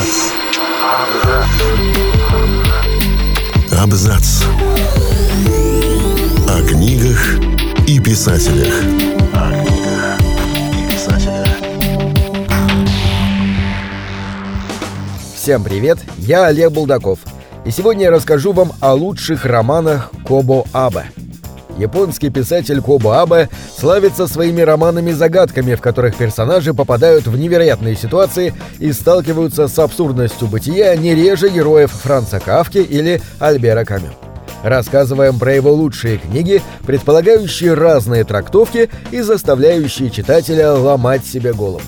Абзац. Абзац. О книгах и писателях. О книгах и писателях. Всем привет, я Олег Булдаков. И сегодня я расскажу вам о лучших романах Кобо Абе. Японский писатель Кобо Абе славится своими романами-загадками, в которых персонажи попадают в невероятные ситуации и сталкиваются с абсурдностью бытия не реже героев Франца Кавки или Альбера Камю. Рассказываем про его лучшие книги, предполагающие разные трактовки и заставляющие читателя ломать себе голову.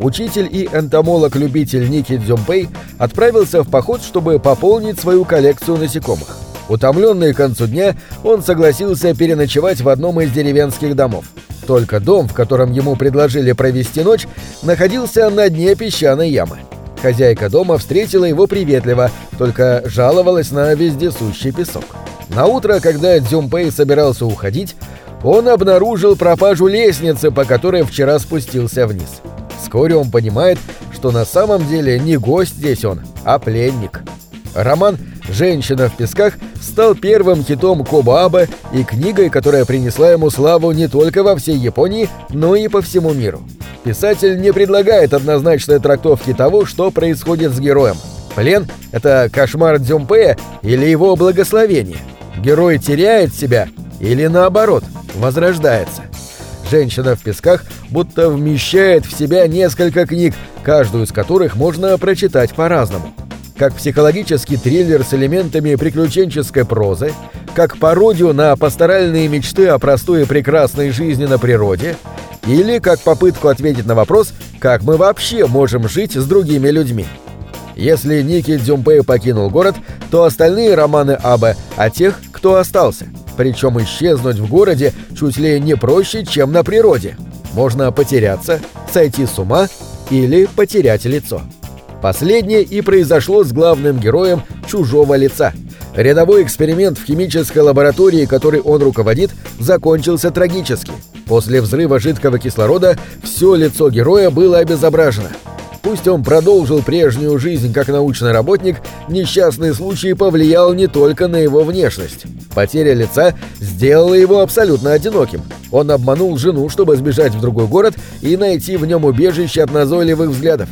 Учитель и энтомолог-любитель Ники Дзюмпей отправился в поход, чтобы пополнить свою коллекцию насекомых. Утомленный к концу дня, он согласился переночевать в одном из деревенских домов. Только дом, в котором ему предложили провести ночь, находился на дне песчаной ямы. Хозяйка дома встретила его приветливо, только жаловалась на вездесущий песок. На утро, когда Дзюмпей собирался уходить, он обнаружил пропажу лестницы, по которой вчера спустился вниз. Вскоре он понимает, что на самом деле не гость здесь он, а пленник. Роман «Женщина в песках» стал первым хитом Кобаабе и книгой, которая принесла ему славу не только во всей Японии, но и по всему миру. Писатель не предлагает однозначной трактовки того, что происходит с героем. Плен — это кошмар Дзюмпея или его благословение. Герой теряет себя или, наоборот, возрождается. «Женщина в песках» будто вмещает в себя несколько книг, каждую из которых можно прочитать по-разному как психологический триллер с элементами приключенческой прозы, как пародию на пасторальные мечты о простой и прекрасной жизни на природе, или как попытку ответить на вопрос, как мы вообще можем жить с другими людьми. Если Ники Дзюмпэй покинул город, то остальные романы Абе о тех, кто остался. Причем исчезнуть в городе чуть ли не проще, чем на природе. Можно потеряться, сойти с ума или потерять лицо. Последнее и произошло с главным героем «Чужого лица». Рядовой эксперимент в химической лаборатории, который он руководит, закончился трагически. После взрыва жидкого кислорода все лицо героя было обезображено. Пусть он продолжил прежнюю жизнь как научный работник, несчастный случай повлиял не только на его внешность. Потеря лица сделала его абсолютно одиноким. Он обманул жену, чтобы сбежать в другой город и найти в нем убежище от назойливых взглядов.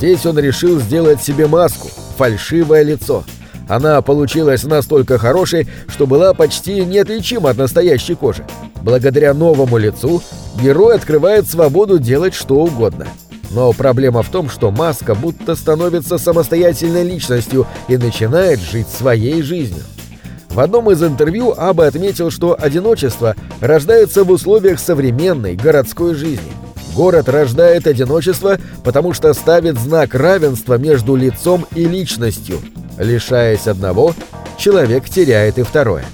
Здесь он решил сделать себе маску, фальшивое лицо. Она получилась настолько хорошей, что была почти неотличима от настоящей кожи. Благодаря новому лицу герой открывает свободу делать что угодно. Но проблема в том, что маска будто становится самостоятельной личностью и начинает жить своей жизнью. В одном из интервью Аба отметил, что одиночество рождается в условиях современной городской жизни – Город рождает одиночество, потому что ставит знак равенства между лицом и личностью. Лишаясь одного, человек теряет и второе.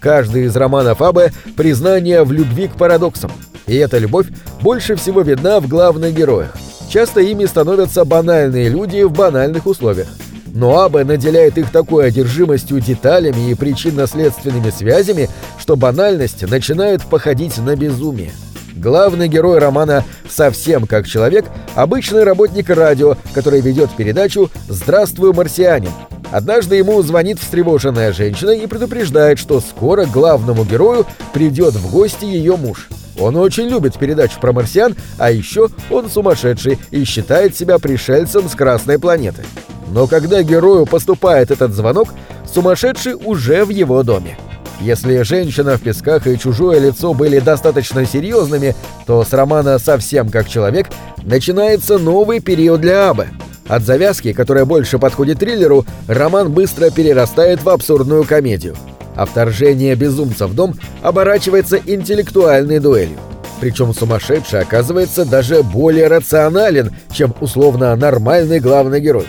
Каждый из романов Абе – признание в любви к парадоксам. И эта любовь больше всего видна в главных героях. Часто ими становятся банальные люди в банальных условиях. Но Абе наделяет их такой одержимостью деталями и причинно-следственными связями, что банальность начинает походить на безумие. Главный герой романа «Совсем как человек» — обычный работник радио, который ведет передачу «Здравствуй, марсианин». Однажды ему звонит встревоженная женщина и предупреждает, что скоро главному герою придет в гости ее муж. Он очень любит передачу про марсиан, а еще он сумасшедший и считает себя пришельцем с Красной планеты. Но когда герою поступает этот звонок, сумасшедший уже в его доме. Если «Женщина в песках» и «Чужое лицо» были достаточно серьезными, то с романа «Совсем как человек» начинается новый период для Абы. От завязки, которая больше подходит триллеру, роман быстро перерастает в абсурдную комедию. А вторжение безумца в дом оборачивается интеллектуальной дуэлью. Причем сумасшедший оказывается даже более рационален, чем условно нормальный главный герой.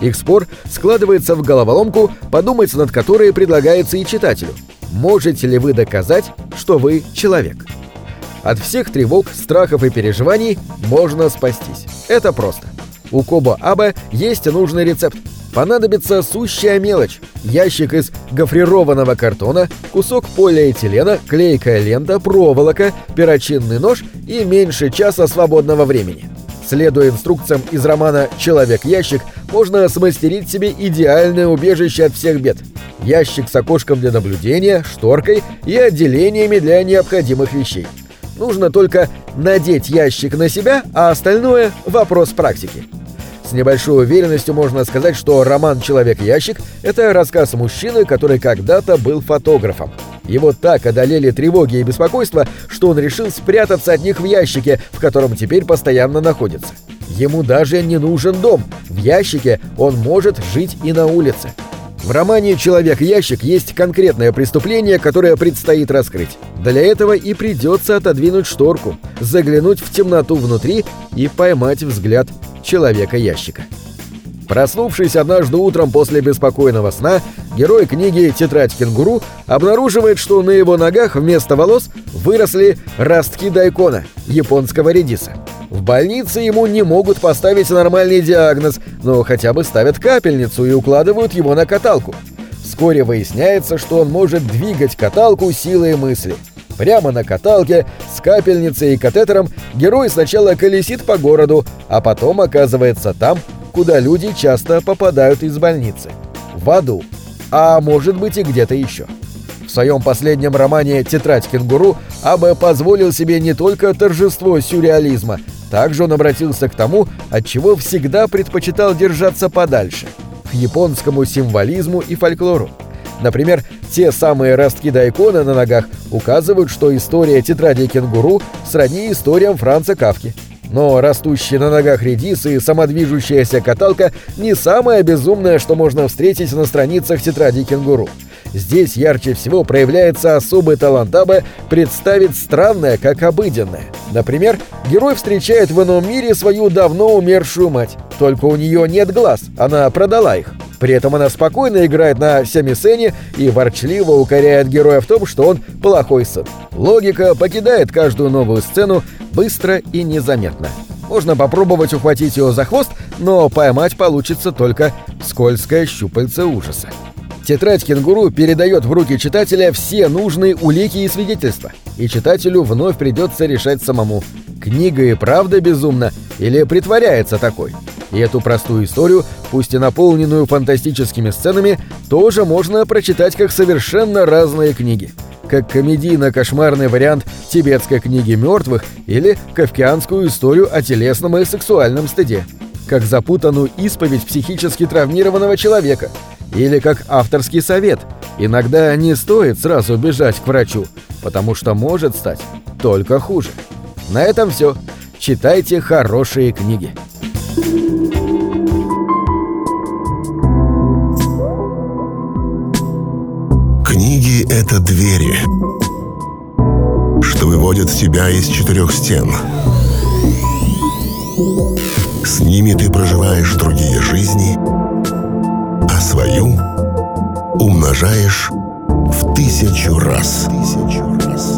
Их спор складывается в головоломку, подумать над которой предлагается и читателю – Можете ли вы доказать, что вы человек? От всех тревог, страхов и переживаний можно спастись. Это просто. У Кобо Аба есть нужный рецепт. Понадобится сущая мелочь. Ящик из гофрированного картона, кусок полиэтилена, клейкая лента, проволока, перочинный нож и меньше часа свободного времени. Следуя инструкциям из романа «Человек-ящик», можно смастерить себе идеальное убежище от всех бед. Ящик с окошком для наблюдения, шторкой и отделениями для необходимых вещей. Нужно только надеть ящик на себя, а остальное – вопрос практики. С небольшой уверенностью можно сказать, что роман «Человек-ящик» — это рассказ мужчины, который когда-то был фотографом. Его так одолели тревоги и беспокойство, что он решил спрятаться от них в ящике, в котором теперь постоянно находится. Ему даже не нужен дом. В ящике он может жить и на улице. В романе «Человек-ящик» есть конкретное преступление, которое предстоит раскрыть. Для этого и придется отодвинуть шторку, заглянуть в темноту внутри и поймать взгляд Человека-ящика. Проснувшись однажды утром после беспокойного сна, герой книги «Тетрадь кенгуру» обнаруживает, что на его ногах вместо волос выросли ростки дайкона, японского редиса. В больнице ему не могут поставить нормальный диагноз, но хотя бы ставят капельницу и укладывают его на каталку. Вскоре выясняется, что он может двигать каталку силой мысли. Прямо на каталке, с капельницей и катетером герой сначала колесит по городу, а потом оказывается там, куда люди часто попадают из больницы. В аду. А может быть и где-то еще. В своем последнем романе «Тетрадь кенгуру» Абе позволил себе не только торжество сюрреализма, также он обратился к тому, от чего всегда предпочитал держаться подальше – к японскому символизму и фольклору. Например, те самые ростки дайкона на ногах указывают, что история тетради кенгуру сродни историям Франца Кавки. Но растущие на ногах редисы и самодвижущаяся каталка не самое безумное, что можно встретить на страницах тетради кенгуру. Здесь ярче всего проявляется особый талант Абе представить странное как обыденное. Например, герой встречает в ином мире свою давно умершую мать. Только у нее нет глаз, она продала их. При этом она спокойно играет на семисене и ворчливо укоряет героя в том, что он плохой сын. Логика покидает каждую новую сцену быстро и незаметно. Можно попробовать ухватить ее за хвост, но поймать получится только скользкое щупальце ужаса. Тетрадь кенгуру передает в руки читателя все нужные улики и свидетельства, и читателю вновь придется решать самому, книга и правда безумна или притворяется такой. И эту простую историю, пусть и наполненную фантастическими сценами, тоже можно прочитать как совершенно разные книги. Как комедийно-кошмарный вариант тибетской книги мертвых или кавкианскую историю о телесном и сексуальном стыде. Как запутанную исповедь психически травмированного человека – или как авторский совет. Иногда не стоит сразу бежать к врачу, потому что может стать только хуже. На этом все. Читайте хорошие книги. Книги — это двери, что выводят тебя из четырех стен. С ними ты проживаешь другие умножаешь в тысячу раз. Тысячу раз.